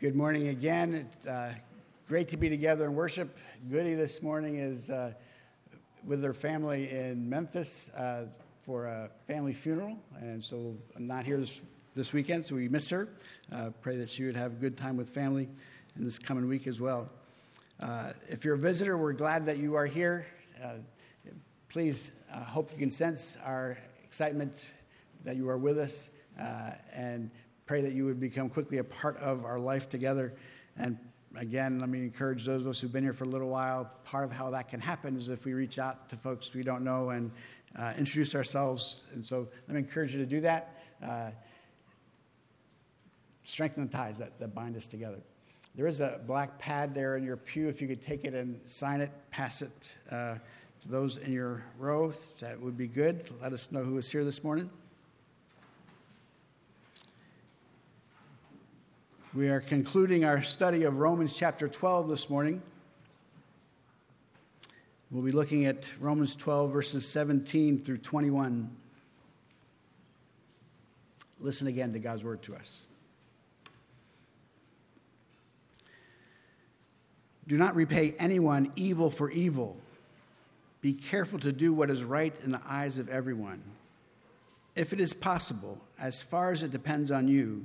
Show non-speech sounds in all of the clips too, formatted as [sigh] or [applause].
Good morning again. It's uh, great to be together in worship. Goody this morning is uh, with her family in Memphis uh, for a family funeral, and so I'm not here this, this weekend, so we miss her. Uh, pray that she would have a good time with family in this coming week as well. Uh, if you're a visitor, we're glad that you are here. Uh, please, hope you can sense our excitement that you are with us, and pray that you would become quickly a part of our life together. And again, let me encourage those of us who've been here for a little while. Part of how that can happen is if we reach out to folks we don't know and uh, introduce ourselves. And so let me encourage you to do that. Uh, strengthen the ties that, that bind us together. There is a black pad there in your pew. If you could take it and sign it, pass it uh, to those in your row, that would be good. Let us know who is here this morning. We are concluding our study of Romans chapter 12 this morning. We'll be looking at Romans 12, verses 17 through 21. Listen again to God's word to us. Do not repay anyone evil for evil. Be careful to do what is right in the eyes of everyone. If it is possible, as far as it depends on you,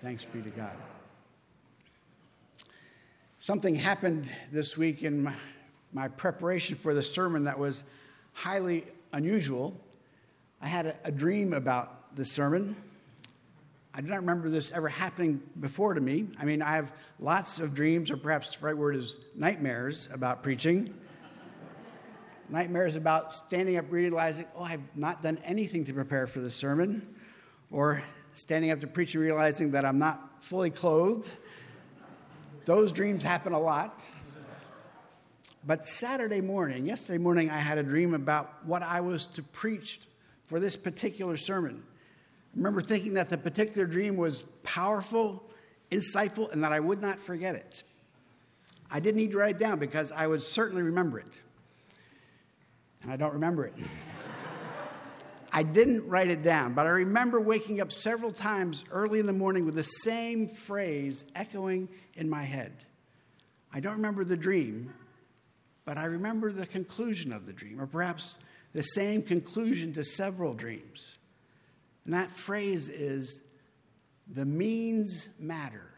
Thanks be to God. Something happened this week in my, my preparation for the sermon that was highly unusual. I had a, a dream about the sermon. I do not remember this ever happening before to me. I mean, I have lots of dreams, or perhaps the right word is nightmares about preaching. [laughs] nightmares about standing up realizing, oh, I've not done anything to prepare for the sermon, or standing up to preach and realizing that I'm not fully clothed. Those dreams happen a lot. But Saturday morning, yesterday morning, I had a dream about what I was to preach for this particular sermon. I remember thinking that the particular dream was powerful, insightful, and that I would not forget it. I didn't need to write it down because I would certainly remember it. And I don't remember it. I didn't write it down, but I remember waking up several times early in the morning with the same phrase echoing in my head. I don't remember the dream, but I remember the conclusion of the dream, or perhaps the same conclusion to several dreams. And that phrase is the means matter.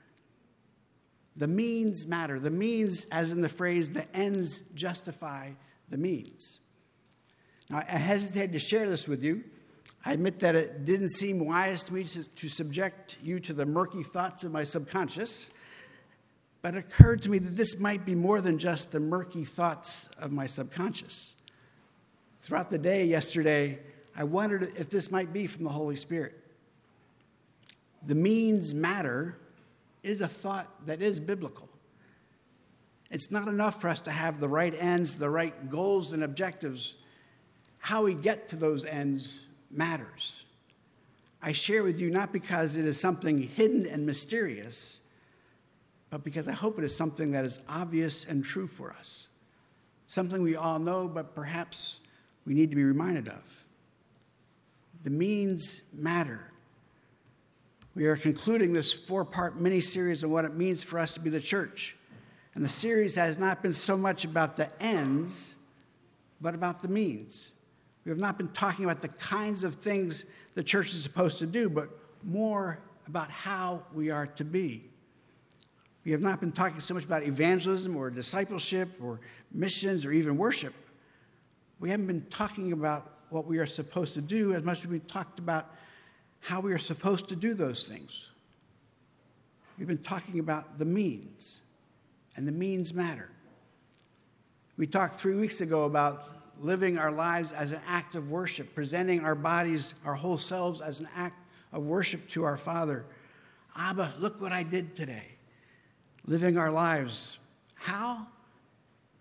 The means matter. The means, as in the phrase, the ends justify the means. Now, I hesitated to share this with you. I admit that it didn't seem wise to me to, to subject you to the murky thoughts of my subconscious, but it occurred to me that this might be more than just the murky thoughts of my subconscious. Throughout the day yesterday, I wondered if this might be from the Holy Spirit. The means matter is a thought that is biblical. It's not enough for us to have the right ends, the right goals and objectives how we get to those ends matters. I share with you not because it is something hidden and mysterious, but because I hope it is something that is obvious and true for us. Something we all know, but perhaps we need to be reminded of. The means matter. We are concluding this four part mini series on what it means for us to be the church. And the series has not been so much about the ends, but about the means. We have not been talking about the kinds of things the church is supposed to do, but more about how we are to be. We have not been talking so much about evangelism or discipleship or missions or even worship. We haven't been talking about what we are supposed to do as much as we've talked about how we are supposed to do those things. We've been talking about the means, and the means matter. We talked three weeks ago about living our lives as an act of worship, presenting our bodies, our whole selves as an act of worship to our Father. Abba, look what I did today. living our lives. How?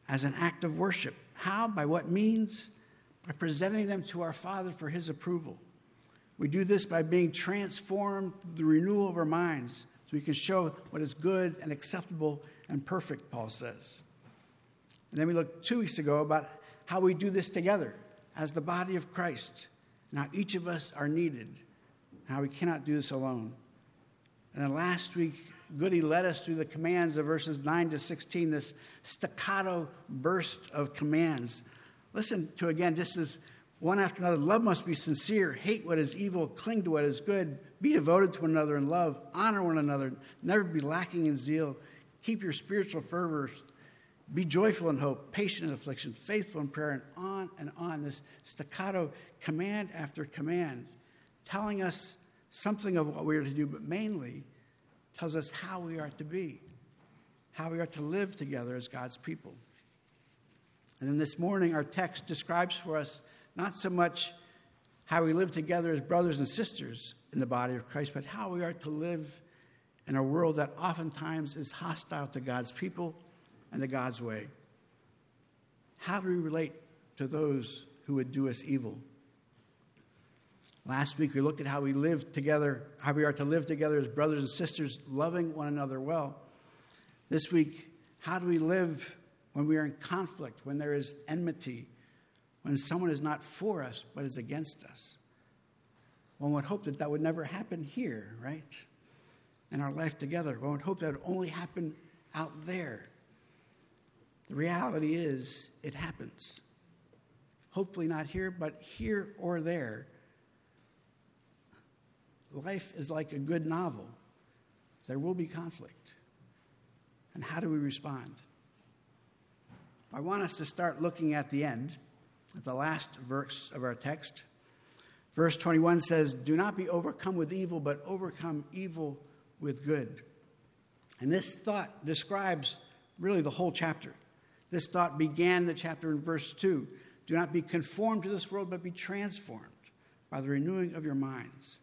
As an act of worship. How? By what means? By presenting them to our Father for His approval. We do this by being transformed the renewal of our minds so we can show what is good and acceptable and perfect, Paul says. And then we looked two weeks ago about how we do this together as the body of Christ. Now, each of us are needed, how we cannot do this alone. And then last week, Goody led us through the commands of verses 9 to 16, this staccato burst of commands. Listen to again, just as one after another. Love must be sincere, hate what is evil, cling to what is good, be devoted to one another in love, honor one another, never be lacking in zeal, keep your spiritual fervor, be joyful in hope, patient in affliction, faithful in prayer, and on and on. This staccato command after command, telling us something of what we are to do, but mainly tells us how we are to be, how we are to live together as God's people. And then this morning, our text describes for us not so much how we live together as brothers and sisters in the body of Christ, but how we are to live in a world that oftentimes is hostile to God's people and to God's way. How do we relate to those who would do us evil? Last week we looked at how we live together, how we are to live together as brothers and sisters, loving one another well. This week, how do we live when we are in conflict, when there is enmity, when someone is not for us but is against us? One would hope that that would never happen here, right? In our life together. One would hope that would only happen out there. The reality is, it happens. Hopefully not here, but here or there life is like a good novel. There will be conflict. And how do we respond? I want us to start looking at the end, at the last verse of our text. Verse 21 says, Do not be overcome with evil, but overcome evil with good. And this thought describes really the whole chapter. This thought began the chapter in verse 2. Do not be conformed to this world, but be transformed by the renewing of your minds.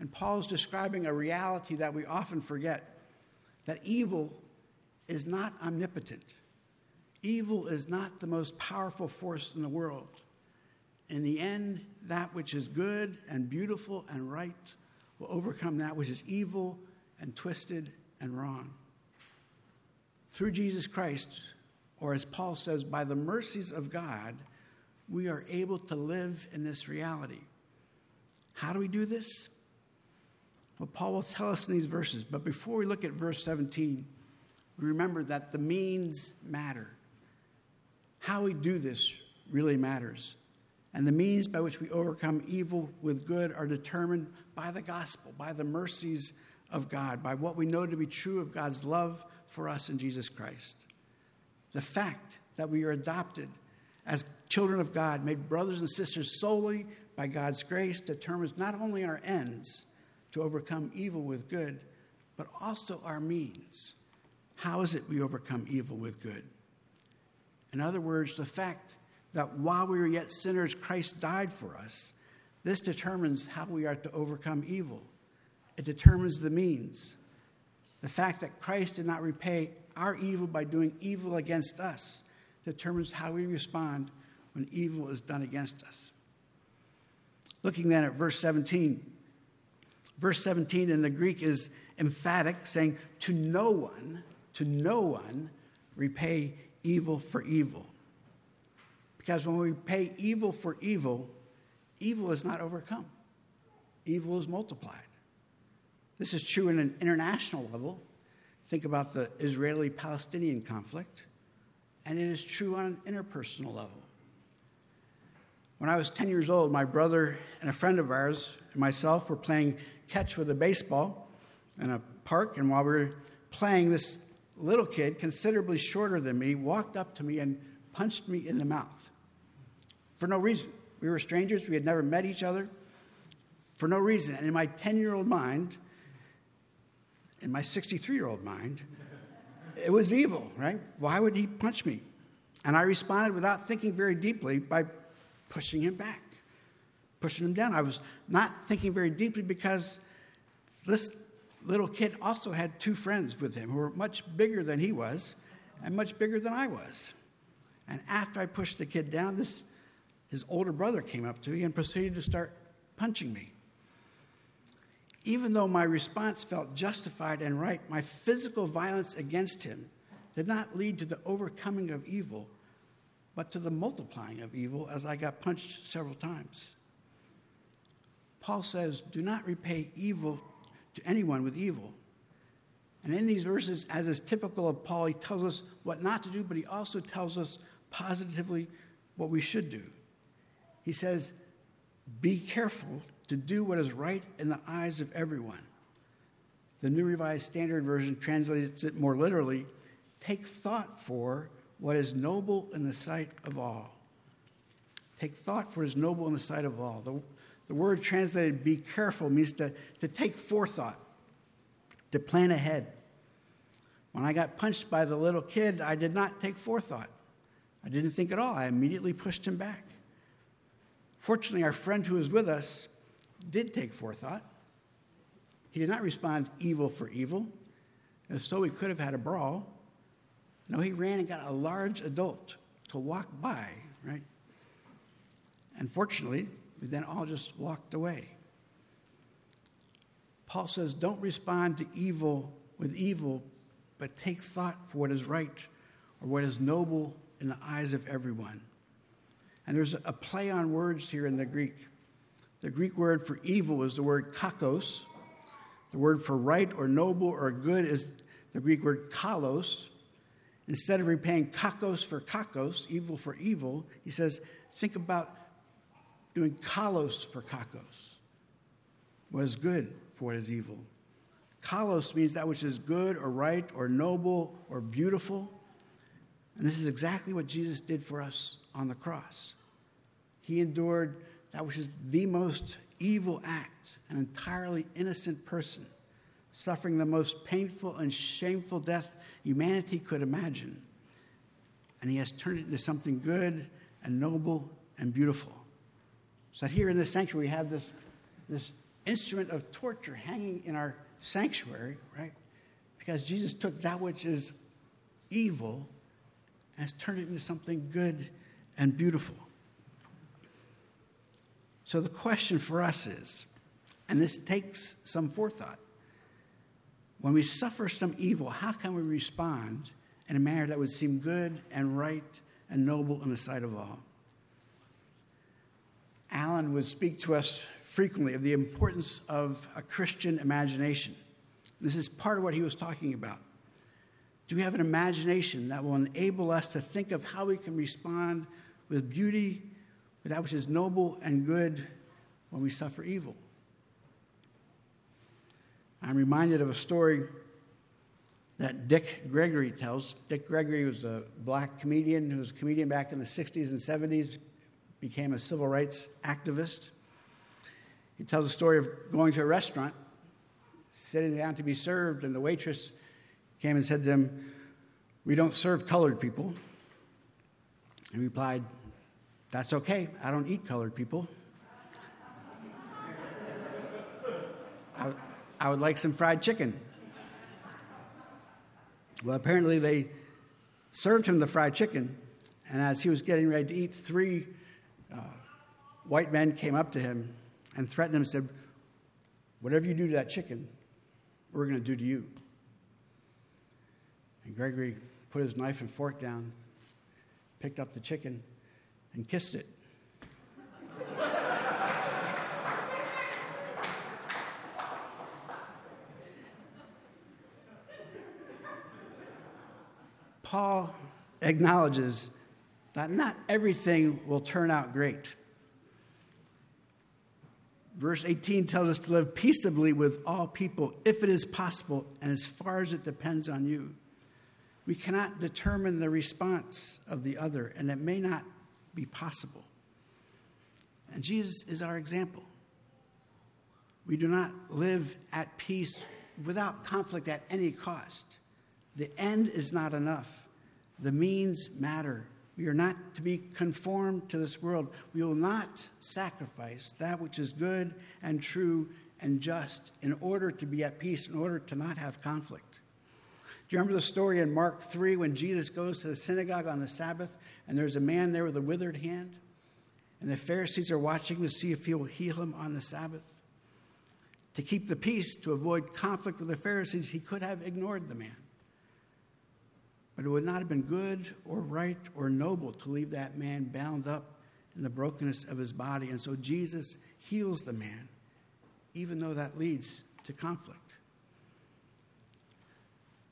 And Paul is describing a reality that we often forget that evil is not omnipotent. Evil is not the most powerful force in the world. In the end, that which is good and beautiful and right will overcome that which is evil and twisted and wrong. Through Jesus Christ, or as Paul says, by the mercies of God, we are able to live in this reality. How do we do this? Well, Paul will tell us in these verses. But before we look at verse 17, we remember that the means matter. How we do this really matters. And the means by which we overcome evil with good are determined by the gospel, by the mercies of God, by what we know to be true of God's love for us in Jesus Christ. The fact that we are adopted as children of God, made brothers and sisters solely by God's grace, determines not only our ends, to overcome evil with good, but also our means. How is it we overcome evil with good? In other words, the fact that while we were yet sinners, Christ died for us, this determines how we are to overcome evil. It determines the means. The fact that Christ did not repay our evil by doing evil against us determines how we respond when evil is done against us. Looking then at verse 17, Verse 17 in the Greek is emphatic, saying, To no one, to no one repay evil for evil. Because when we pay evil for evil, evil is not overcome, evil is multiplied. This is true in an international level. Think about the Israeli Palestinian conflict, and it is true on an interpersonal level. When I was 10 years old, my brother and a friend of ours and myself were playing catch with a baseball in a park, and while we were playing, this little kid, considerably shorter than me, walked up to me and punched me in the mouth for no reason. We were strangers, we had never met each other for no reason. And in my 10 year old mind, in my 63 year old mind, it was evil, right? Why would he punch me? And I responded without thinking very deeply by pushing him back pushing him down. I was not thinking very deeply because this little kid also had two friends with him who were much bigger than he was and much bigger than I was. And after I pushed the kid down, this his older brother came up to me and proceeded to start punching me. Even though my response felt justified and right, my physical violence against him did not lead to the overcoming of evil, but to the multiplying of evil as I got punched several times. Paul says, Do not repay evil to anyone with evil. And in these verses, as is typical of Paul, he tells us what not to do, but he also tells us positively what we should do. He says, Be careful to do what is right in the eyes of everyone. The New Revised Standard Version translates it more literally take thought for what is noble in the sight of all. Take thought for what is noble in the sight of all. The, the word translated be careful means to, to take forethought, to plan ahead. When I got punched by the little kid, I did not take forethought. I didn't think at all. I immediately pushed him back. Fortunately, our friend who was with us did take forethought. He did not respond evil for evil. If so, we could have had a brawl. No, he ran and got a large adult to walk by, right? And fortunately, we then all just walked away. Paul says, don't respond to evil with evil, but take thought for what is right or what is noble in the eyes of everyone. And there's a play on words here in the Greek. The Greek word for evil is the word kakos. The word for right or noble or good is the Greek word kalos. Instead of repaying kakos for kakos, evil for evil, he says, think about doing kalos for kakos. What is good for what is evil. Kalos means that which is good or right or noble or beautiful. And this is exactly what Jesus did for us on the cross. He endured that which is the most evil act, an entirely innocent person, suffering the most painful and shameful death humanity could imagine. And he has turned it into something good and noble and beautiful. So here in this sanctuary, we have this, this instrument of torture hanging in our sanctuary, right? Because Jesus took that which is evil and has turned it into something good and beautiful. So the question for us is, and this takes some forethought, when we suffer some evil, how can we respond in a manner that would seem good and right and noble in the sight of all? Alan would speak to us frequently of the importance of a Christian imagination. This is part of what he was talking about. Do we have an imagination that will enable us to think of how we can respond with beauty that which is noble and good when we suffer evil. I'm reminded of a story that Dick Gregory tells. Dick Gregory was a black comedian who was a comedian back in the 60s and 70s, became a civil rights activist. He tells a story of going to a restaurant, sitting down to be served, and the waitress came and said to him, We don't serve colored people. He replied, that's okay. I don't eat colored people. I, I would like some fried chicken. Well, apparently they served him the fried chicken, and as he was getting ready to eat, three uh, white men came up to him and threatened him and said, Whatever you do to that chicken, we're going to do to you. And Gregory put his knife and fork down, picked up the chicken, and kissed it. Paul acknowledges that not everything will turn out great. Verse 18 tells us to live peaceably with all people if it is possible and as far as it depends on you. We cannot determine the response of the other, and it may not be possible. And Jesus is our example. We do not live at peace without conflict at any cost. The end is not enough, the means matter. We are not to be conformed to this world. We will not sacrifice that which is good and true and just in order to be at peace, in order to not have conflict. Do you remember the story in Mark 3 when Jesus goes to the synagogue on the Sabbath and there's a man there with a withered hand? And the Pharisees are watching to see if he will heal him on the Sabbath. To keep the peace, to avoid conflict with the Pharisees, he could have ignored the man. But it would not have been good or right or noble to leave that man bound up in the brokenness of his body. And so Jesus heals the man, even though that leads to conflict.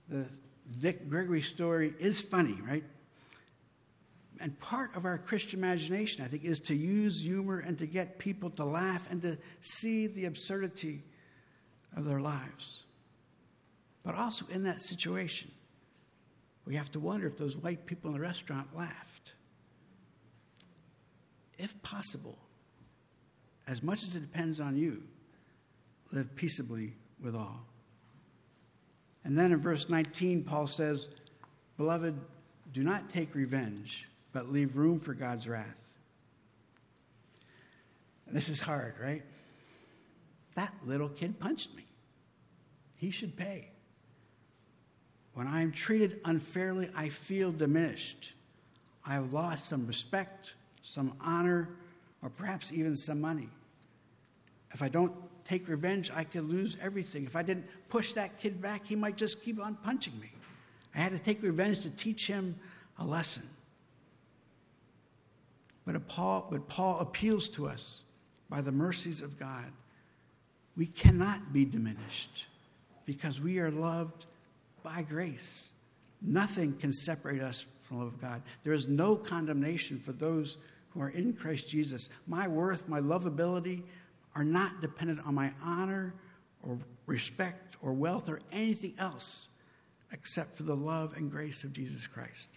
The Dick Gregory story is funny, right? And part of our Christian imagination, I think, is to use humor and to get people to laugh and to see the absurdity of their lives. But also in that situation, we have to wonder if those white people in the restaurant laughed. If possible, as much as it depends on you, live peaceably with all. And then in verse 19, Paul says, Beloved, do not take revenge, but leave room for God's wrath. This is hard, right? That little kid punched me. He should pay. When I am treated unfairly, I feel diminished. I have lost some respect, some honor, or perhaps even some money. If I don't take revenge, I could lose everything. If I didn't push that kid back, he might just keep on punching me. I had to take revenge to teach him a lesson. But Paul, but Paul appeals to us by the mercies of God. We cannot be diminished because we are loved by grace. Nothing can separate us from the love of God. There is no condemnation for those who are in Christ Jesus. My worth, my lovability are not dependent on my honor or respect or wealth or anything else except for the love and grace of Jesus Christ.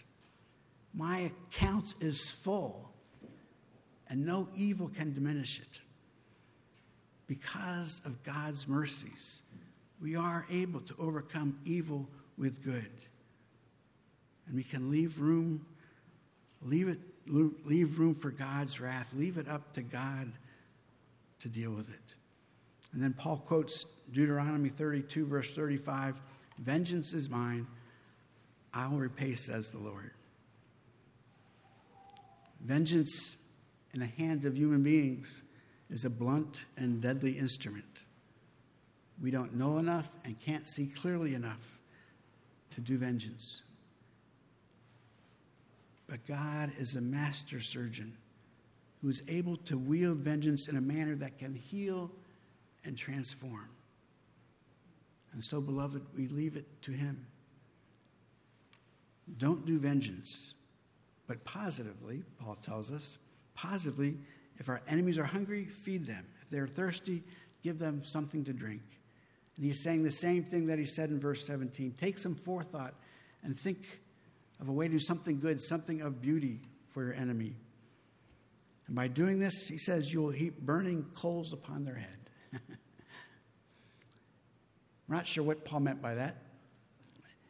My account is full, and no evil can diminish it. Because of God's mercies, we are able to overcome evil with good. And we can leave room, leave it, leave room for God's wrath, leave it up to God to deal with it. And then Paul quotes Deuteronomy 32, verse 35 Vengeance is mine, I will repay, says the Lord. Vengeance in the hands of human beings is a blunt and deadly instrument. We don't know enough and can't see clearly enough to do vengeance. But God is a master surgeon who is able to wield vengeance in a manner that can heal and transform. And so, beloved, we leave it to Him. Don't do vengeance, but positively, Paul tells us, positively, if our enemies are hungry, feed them. If they're thirsty, give them something to drink. And he's saying the same thing that he said in verse 17. Take some forethought and think of a way to do something good, something of beauty for your enemy. And by doing this, he says, you will heap burning coals upon their head. I'm [laughs] not sure what Paul meant by that.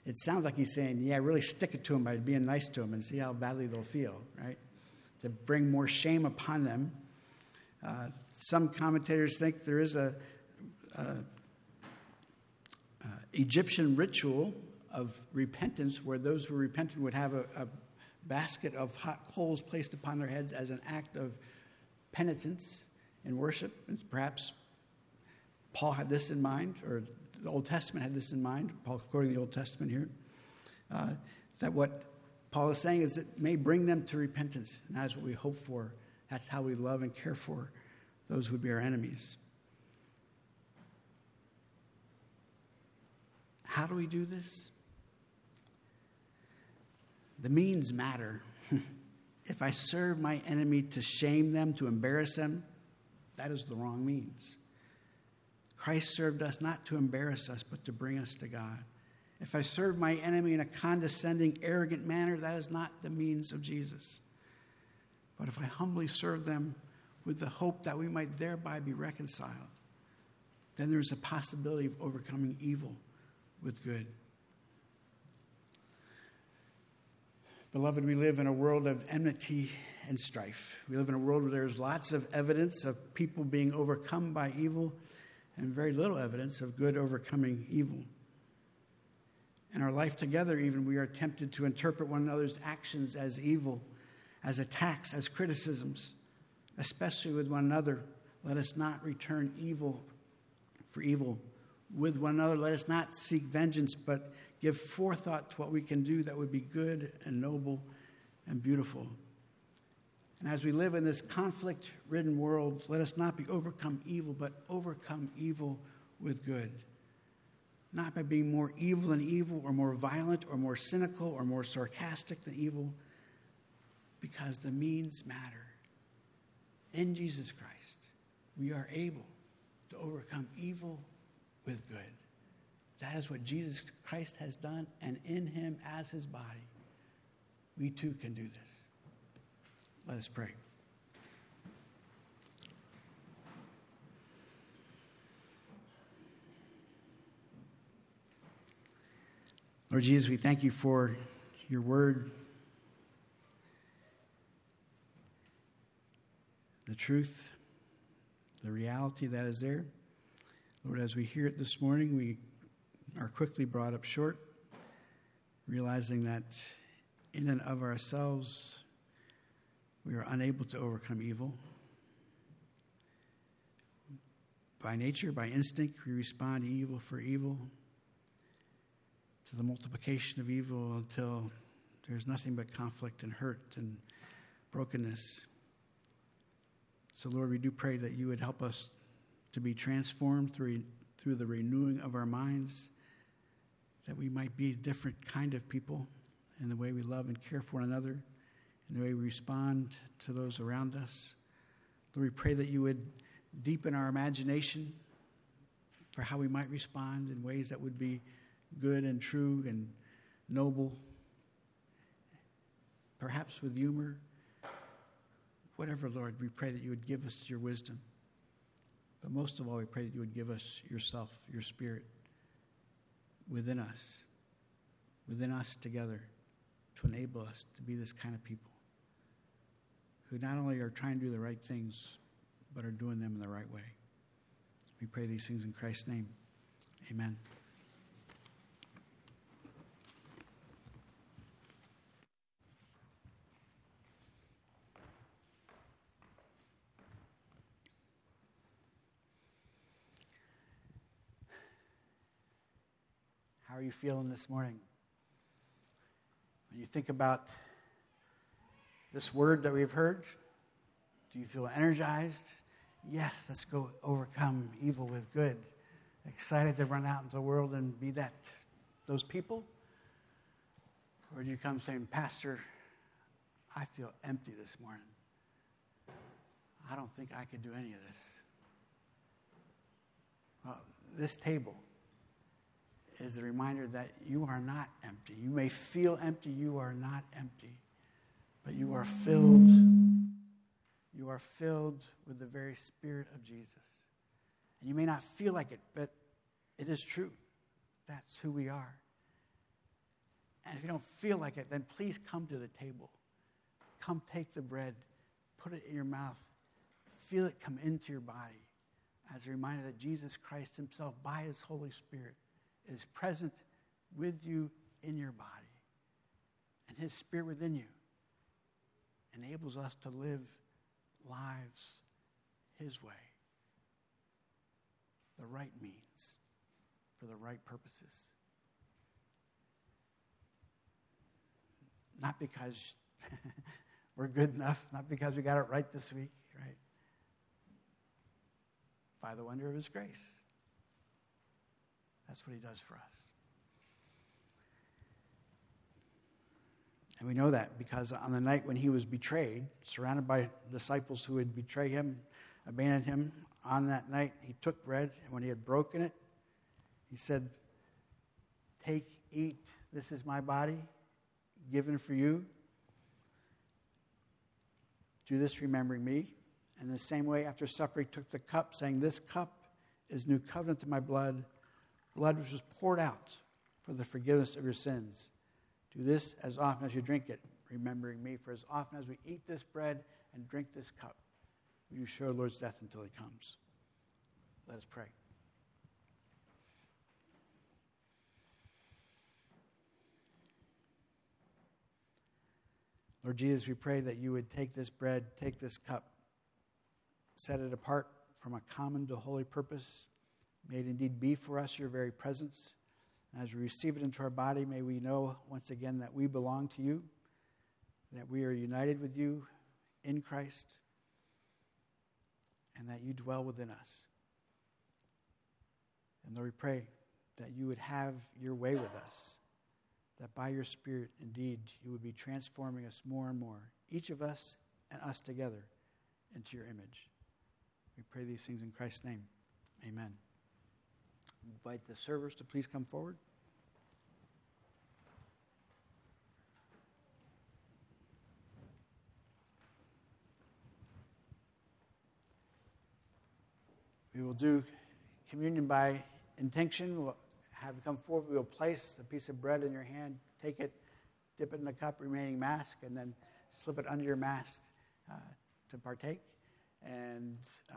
It sounds like he's saying, yeah, really stick it to them by being nice to them and see how badly they'll feel, right? To bring more shame upon them. Uh, some commentators think there is a, a uh, Egyptian ritual of repentance where those who repented would have a, a basket of hot coals placed upon their heads as an act of penitence and worship. And perhaps Paul had this in mind, or the Old Testament had this in mind, Paul quoting the Old Testament here, uh, that what Paul is saying is it may bring them to repentance. And that is what we hope for. That's how we love and care for those who would be our enemies. How do we do this? The means matter. if I serve my enemy to shame them, to embarrass them, that is the wrong means. Christ served us not to embarrass us, but to bring us to God. If I serve my enemy in a condescending, arrogant manner, that is not the means of Jesus. But if I humbly serve them with the hope that we might thereby be reconciled, then there's a possibility of overcoming evil with good. Beloved, we live in a world of enmity and strife. We live in a world where there's lots of evidence of people being overcome by evil and very little evidence of good overcoming evil. In our life together, even, we are tempted to interpret one another's actions as evil, as attacks, as criticisms, especially with one another. Let us not return evil for evil with one another. Let us not seek vengeance, but give forethought to what we can do that would be good and noble and beautiful. And as we live in this conflict ridden world, let us not be overcome evil, but overcome evil with good. Not by being more evil than evil, or more violent, or more cynical, or more sarcastic than evil, because the means matter. In Jesus Christ, we are able to overcome evil with good. That is what Jesus Christ has done, and in him as his body, we too can do this. Let us pray. Lord Jesus, we thank you for your word, the truth, the reality that is there. Lord, as we hear it this morning, we are quickly brought up short, realizing that in and of ourselves, we are unable to overcome evil. By nature, by instinct, we respond to evil for evil, to the multiplication of evil until there's nothing but conflict and hurt and brokenness. So, Lord, we do pray that you would help us to be transformed through, through the renewing of our minds, that we might be a different kind of people in the way we love and care for one another, in the way we respond to those around us. Lord, we pray that you would deepen our imagination for how we might respond in ways that would be good and true and noble, perhaps with humor. Whatever, Lord, we pray that you would give us your wisdom. But most of all, we pray that you would give us yourself, your spirit within us, within us together, to enable us to be this kind of people who not only are trying to do the right things, but are doing them in the right way. We pray these things in Christ's name. Amen. Are you feeling this morning? When you think about this word that we've heard, do you feel energized? Yes, let's go overcome evil with good. Excited to run out into the world and be that those people? Or do you come saying, Pastor, I feel empty this morning. I don't think I could do any of this. Well, this table is the reminder that you are not empty. You may feel empty, you are not empty, but you are filled. You are filled with the very Spirit of Jesus. And you may not feel like it, but it is true. That's who we are. And if you don't feel like it, then please come to the table. Come take the bread, put it in your mouth, feel it come into your body as a reminder that Jesus Christ Himself, by His Holy Spirit, is present with you in your body. And His Spirit within you enables us to live lives His way, the right means, for the right purposes. Not because [laughs] we're good enough, not because we got it right this week, right? By the wonder of His grace. That's what he does for us. And we know that because on the night when he was betrayed, surrounded by disciples who would betray him, abandon him, on that night he took bread, and when he had broken it, he said, Take, eat, this is my body given for you. Do this remembering me. And the same way, after supper, he took the cup, saying, This cup is new covenant in my blood blood which was poured out for the forgiveness of your sins. Do this as often as you drink it, remembering me. For as often as we eat this bread and drink this cup, we do show Lord's death until he comes. Let us pray. Lord Jesus, we pray that you would take this bread, take this cup, set it apart from a common to holy purpose May it indeed be for us your very presence. As we receive it into our body, may we know once again that we belong to you, that we are united with you in Christ, and that you dwell within us. And Lord, we pray that you would have your way with us, that by your Spirit, indeed, you would be transforming us more and more, each of us and us together, into your image. We pray these things in Christ's name. Amen. Invite the servers to please come forward. We will do communion by intinction. We'll have come forward. We will place a piece of bread in your hand, take it, dip it in the cup, remaining mask, and then slip it under your mask uh, to partake, and uh,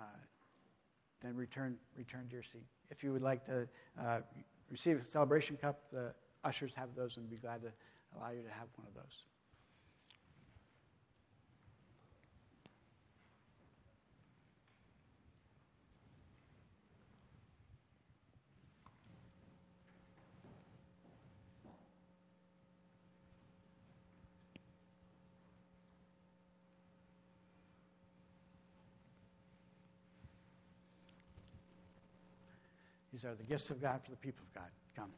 then return, return to your seat. If you would like to uh, receive a celebration cup, the ushers have those and be glad to allow you to have one of those. These are the gifts of God for the people of God. Come.